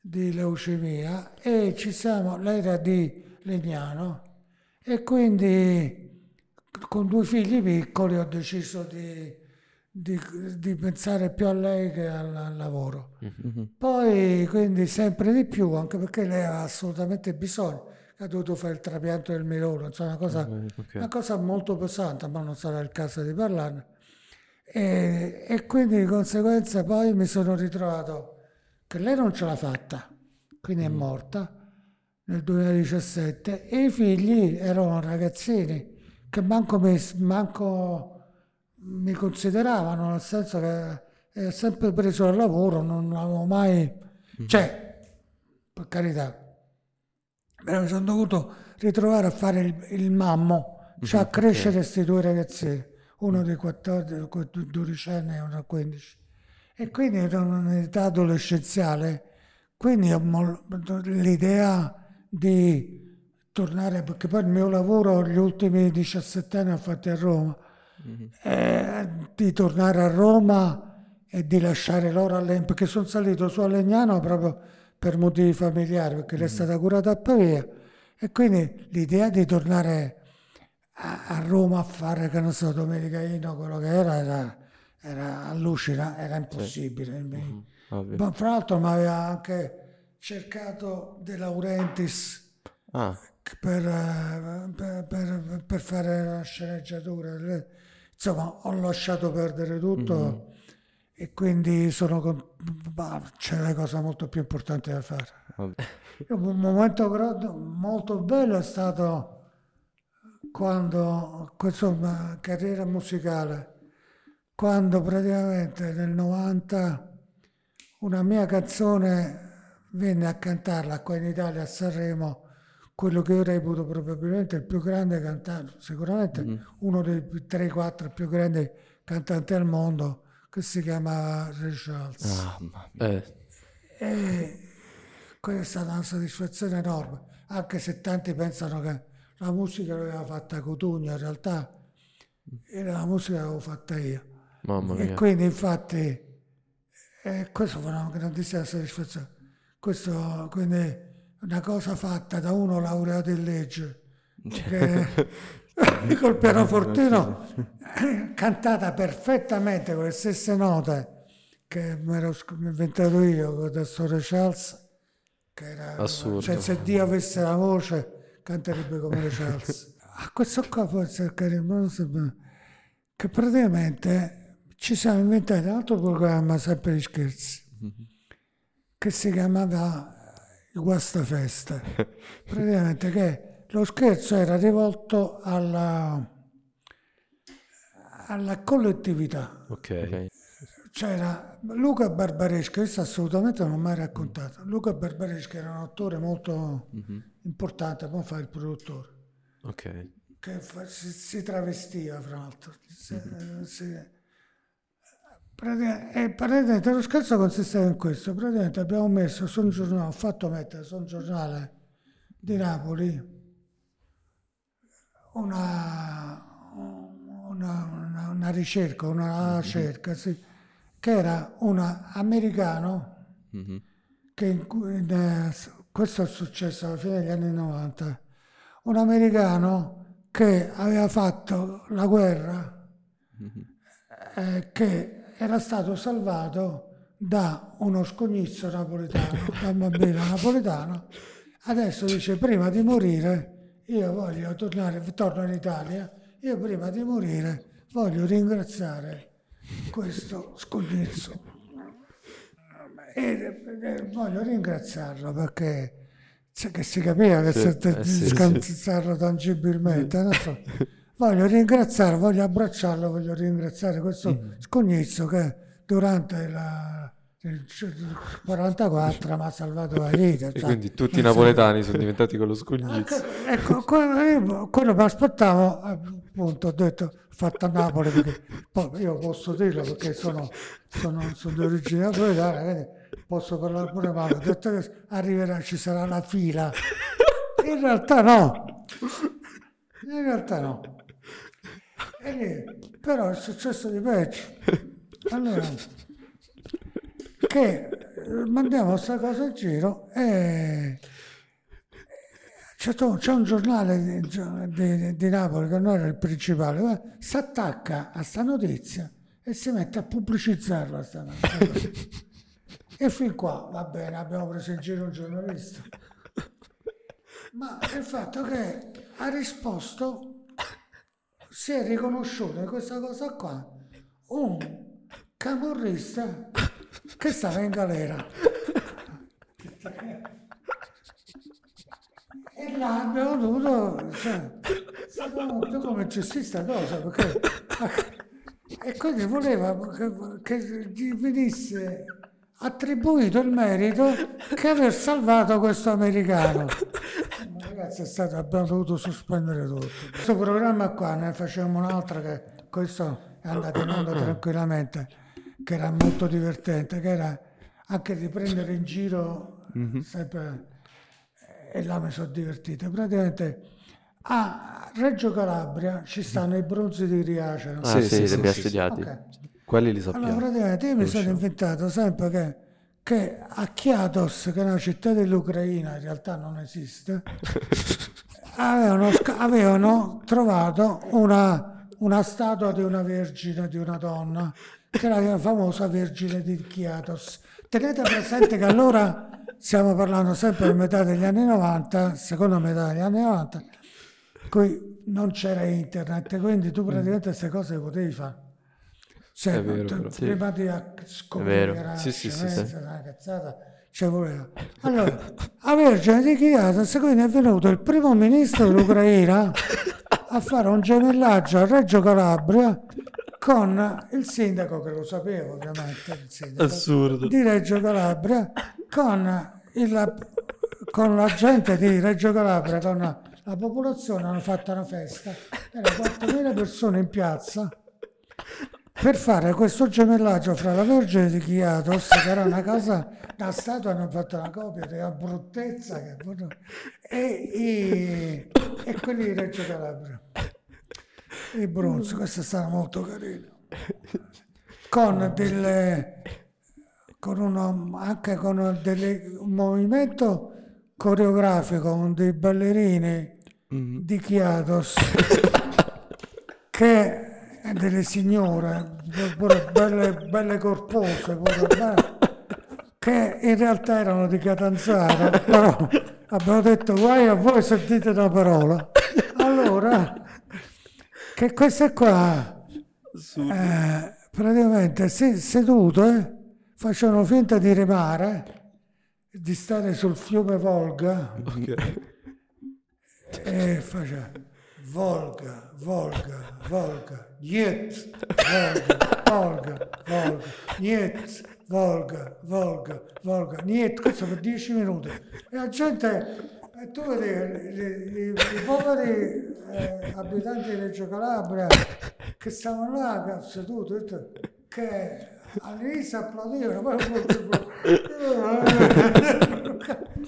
di leucemia e ci siamo, lei era di Legnano. E quindi con due figli piccoli ho deciso di, di- di pensare più a lei che al- al lavoro. Poi, quindi, sempre di più, anche perché lei ha assolutamente bisogno, ha dovuto fare il trapianto del mirolo, insomma, una cosa, una cosa molto pesante, ma non sarà il caso di parlarne. E, e quindi di conseguenza poi mi sono ritrovato che lei non ce l'ha fatta, quindi è morta nel 2017 e i figli erano ragazzini che manco mi, manco mi consideravano, nel senso che ero sempre preso al lavoro, non avevo mai... Cioè, per carità, mi sono dovuto ritrovare a fare il, il mammo, cioè a crescere questi due ragazzini, uno di 14, 12 anni e uno di 15. E quindi era un'età adolescenziale, quindi ho l'idea di tornare, perché poi il mio lavoro gli ultimi 17 anni ho fatto a Roma, eh, di tornare a Roma e di lasciare loro a Legnano, perché sono salito su a Legnano proprio per motivi familiari, perché lei è stata curata a Pavia, e quindi l'idea di tornare a, a Roma a fare, che non so, Domenica Ino, quello che era, era, era allucina, era impossibile. Mi- Ovvio. Ma fra l'altro mi aveva anche cercato De Laurentiis Ah, per, eh, per- per- per fare la sceneggiatura. Insomma, ho lasciato perdere tutto e quindi sono con... ma c'è una cosa molto più importante da fare. Un momento molto bello è stato quando, insomma, carriera musicale, quando praticamente nel 90 una mia canzone venne a cantarla qua in Italia a Sanremo, quello che io reputo probabilmente il più grande cantante, sicuramente uno dei 3-4 più grandi cantanti al mondo, che si chiama Ray Charles. Ah, mamma mia. Eh, E quella è stata una soddisfazione enorme, anche se tanti pensano che la musica l'aveva fatta Cotugno, in realtà era la musica che l'avevo fatta io. mamma E mia. quindi infatti eh, questo fu una grandissima soddisfazione. Questo quindi una cosa fatta da uno laureato in legge, che col pianofortino eh, cantata perfettamente con le stesse note che mi ero inventato io con il Story Charles, che era, Assurdo. cioè se Dio avesse la voce canterebbe come le Charles. A questo qua può cercare che praticamente ci siamo inventati un altro programma sempre di scherzi che si chiamava Guastafeste. Praticamente che lo scherzo era rivolto alla, alla collettività. Ok. C'era Luca Barbareschi, questo assolutamente non ho mai raccontato. Luca Barbareschi era un attore molto importante, poi fa il produttore, Ok. che fa- si, si travestiva fra l'altro. Si- si- pratica- e praticamente lo scherzo consisteva in questo, praticamente abbiamo messo su un giornale, ho fatto mettere su un giornale di Napoli una, una, una- una ricerca, una ricerca, sì, che era un americano Mhm. che in eh, questo è successo alla fine degli anni 90, un americano che aveva fatto la guerra, eh, che era stato salvato da uno scognizzo napoletano, da un bambino napoletano, adesso dice prima di morire io voglio tornare, torno in Italia, io prima di morire voglio ringraziare questo scognizzo e, e voglio ringraziarlo perché che si capiva che Sì, se eh sì, scansizzarlo tangibilmente non so. voglio ringraziarlo voglio abbracciarlo voglio ringraziare questo Mm-hmm. scognizzo che durante la, 44 mi ha salvato la vita E cioè, quindi tutti i napoletani sono diventati con lo scognizzo. Ecco, ecco, quello, quello mi aspettavo, appunto, ho detto, fatto a Napoli, perché poi io posso dirlo perché sono, sono, sono di origine napoletana, quindi posso parlare pure male. Ho detto che arriverà, ci sarà la fila. In realtà no, in realtà no. E però è successo di peggio. Allora, che eh, mandiamo questa cosa in giro e c'è, to- c'è un giornale di, di- di Napoli che non era il principale, si attacca a sta notizia e si mette a pubblicizzarla sta e fin qua va bene, abbiamo preso in giro un giornalista. Ma il fatto che ha risposto, si è riconosciuto in questa cosa qua un camorrista che stava in galera. E là abbiamo dovuto, cioè, più come gestire questa cosa, perché, e quindi voleva che, che gli venisse attribuito il merito che aver salvato questo americano. Ma ragazzi, stato, abbiamo dovuto sospendere tutto. Questo programma qua ne facevamo un altro che questo è andato in onda tranquillamente, che era molto divertente, che era anche di prendere in giro sempre e là mi sono divertito. Praticamente a Reggio Calabria ci stanno i bronzi di Riace. no? Ah, Sì, sì, sì, li sì, abbiamo sì, studiati. Ok. Quelli li Allora sappiamo. praticamente io mi sono inventato sempre che, che a Chiatos, che è una città dell'Ucraina, in realtà non esiste, avevano, avevano trovato una, una statua di una vergine, di una donna, che era la famosa Vergine di Chiatos. Tenete presente che allora stiamo parlando sempre di metà degli anni 90, seconda metà degli anni 90, qui non c'era internet, quindi tu praticamente queste cose le potevi fare. Cioè, vero, tu-. Sì. prima di scoprire era Sì, sì, sì, sì. una cazzata, ci voleva. Allora, a Vergine di Chiatos, quindi è venuto il primo ministro dell'Ucraina a fare un gemellaggio a Reggio Calabria con il sindaco, che lo sapevo ovviamente, il sindaco, Assurdo. di Reggio Calabria, con, il, con la gente di Reggio Calabria, con la, la popolazione, hanno fatto una festa, erano 4.000 persone in piazza per fare questo gemellaggio fra la Vergine di Chiatos, che era una casa, una statua, hanno fatto una copia della bruttezza, che, e, e, e quelli di Reggio Calabria. Il bronzo, questo è stato molto carino. Con delle, con uno, anche con delle- un movimento coreografico con dei ballerini di Chiatos che delle signore pure belle, belle corpose beh, che in realtà erano di Catanzaro però abbiamo detto guai a voi sentite una parola che queste qua eh, praticamente se- sedute eh, facevano finta di remare di stare sul fiume Volga Ok. e faceva Volga, Volga, Volga, Yet, Volga, Volga, Volga, niente, Volga, Volga, Volga, niente, questo per 10 minuti. E la gente, e tu vedi, i, poveri eh, abitanti di Reggio Calabria che stavano là seduti, tutto, che all'inizio applaudivano, poi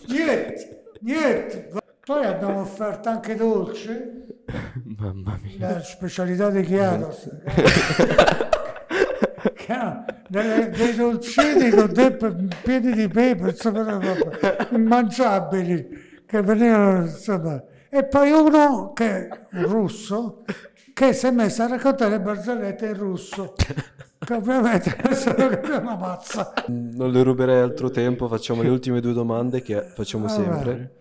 niente, niente. Poi abbiamo offerto anche dolci, Mamma mia. la specialità di ha delle- dei dolcini con dei pieni di pepe, insomma, immangiabili che venivano, insomma. E poi uno che un russo che si è messo a raccontare le barzellette in russo. Che ovviamente è una mazza. Non le ruberei altro tempo, facciamo le ultime due domande che facciamo Va sempre. bene.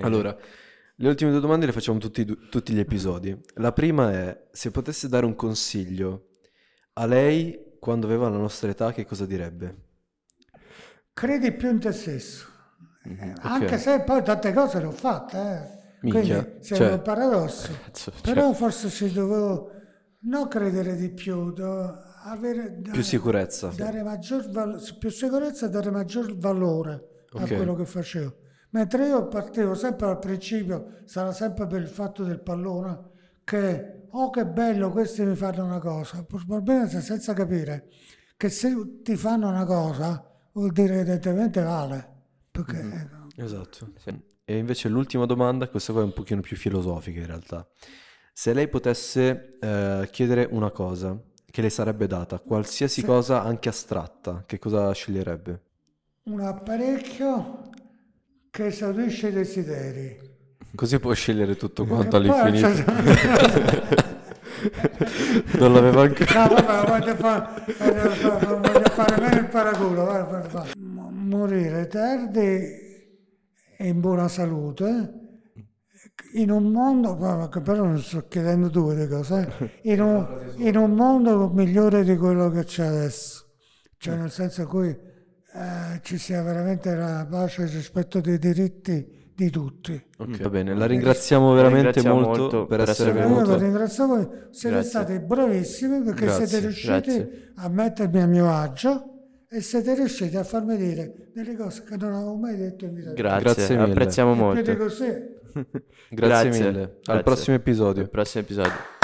Allora, le ultime due domande le facciamo tutti, tutti gli episodi. La prima è, se potesse dare un consiglio a lei quando aveva la nostra età, che cosa direbbe? Credi più in te stesso. Mhm, Anche se poi tante cose le ho fatte, eh. Minchia, Quindi sembra cioè- un paradosso. Cazzo, cioè, Però forse ci dovevo non credere di più, avere, dare, Più sicurezza. dare maggior val- più sicurezza e dare maggior valore Ok. a quello che facevo. Mentre io partivo sempre al principio, sarà sempre per il fatto del pallone, che oh che bello, questi mi fanno una cosa, probabilmente senza capire che se ti fanno una cosa vuol dire che evidentemente vale. Perché ecco, Esatto. E invece l'ultima domanda, questa qua è un pochino più filosofica in realtà. Se lei potesse eh, chiedere una cosa che le sarebbe data, qualsiasi cosa anche astratta, che cosa sceglierebbe? un apparecchio che esaudisce i desideri. Così può scegliere tutto quanto E poi all'infinito. Non l'aveva anche... No, vabbè, voglio fare, voglio fare, voglio fare meno il paraculo. guarda, guarda. M- Morire tardi e in buona salute, in un mondo, però non sto chiedendo due di cose, eh, in un, in un mondo migliore di quello che c'è adesso, cioè nel senso in cui eh, ci sia veramente la pace e il rispetto dei diritti di tutti. Ok, va bene, la ringraziamo veramente ringraziamo molto, molto per essere venuto. ringrazio voi, siete Grazie. stati bravissimi perché Grazie, siete riusciti grazie. a mettermi a mio agio e siete riusciti a farmi dire delle cose che non avevo mai detto in vita. Grazie, Grazie mille. apprezziamo E molto. Grazie Grazie, mille. Al grazie. prossimo episodio. Al prossimo episodio.